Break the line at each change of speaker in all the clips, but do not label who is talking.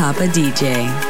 Papa DJ.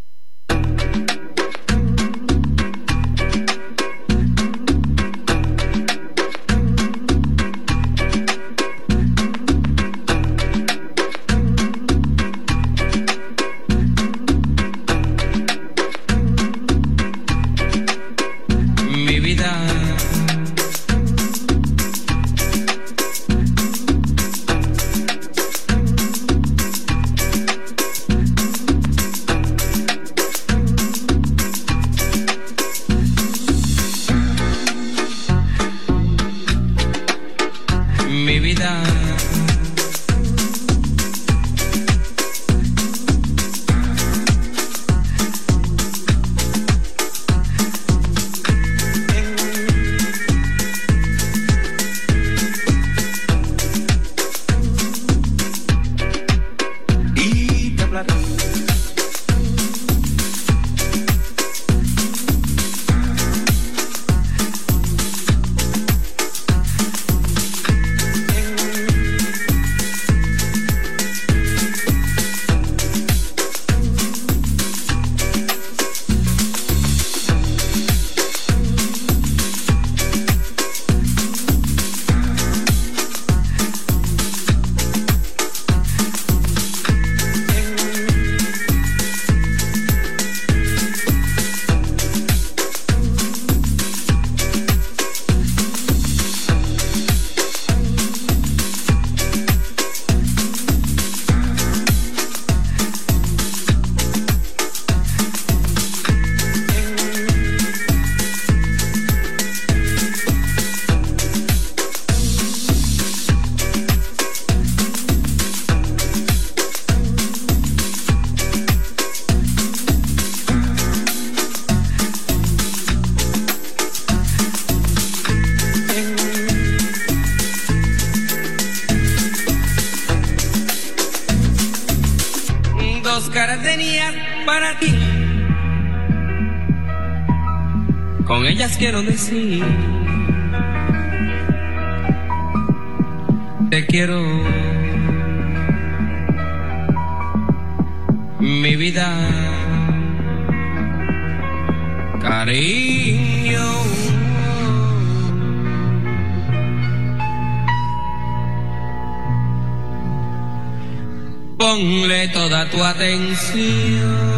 Ponle toda tu atención.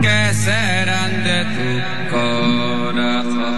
que serán de tu corazón.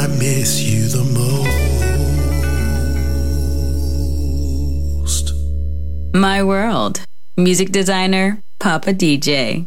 I miss you the most.
My world, music designer, Papa DJ.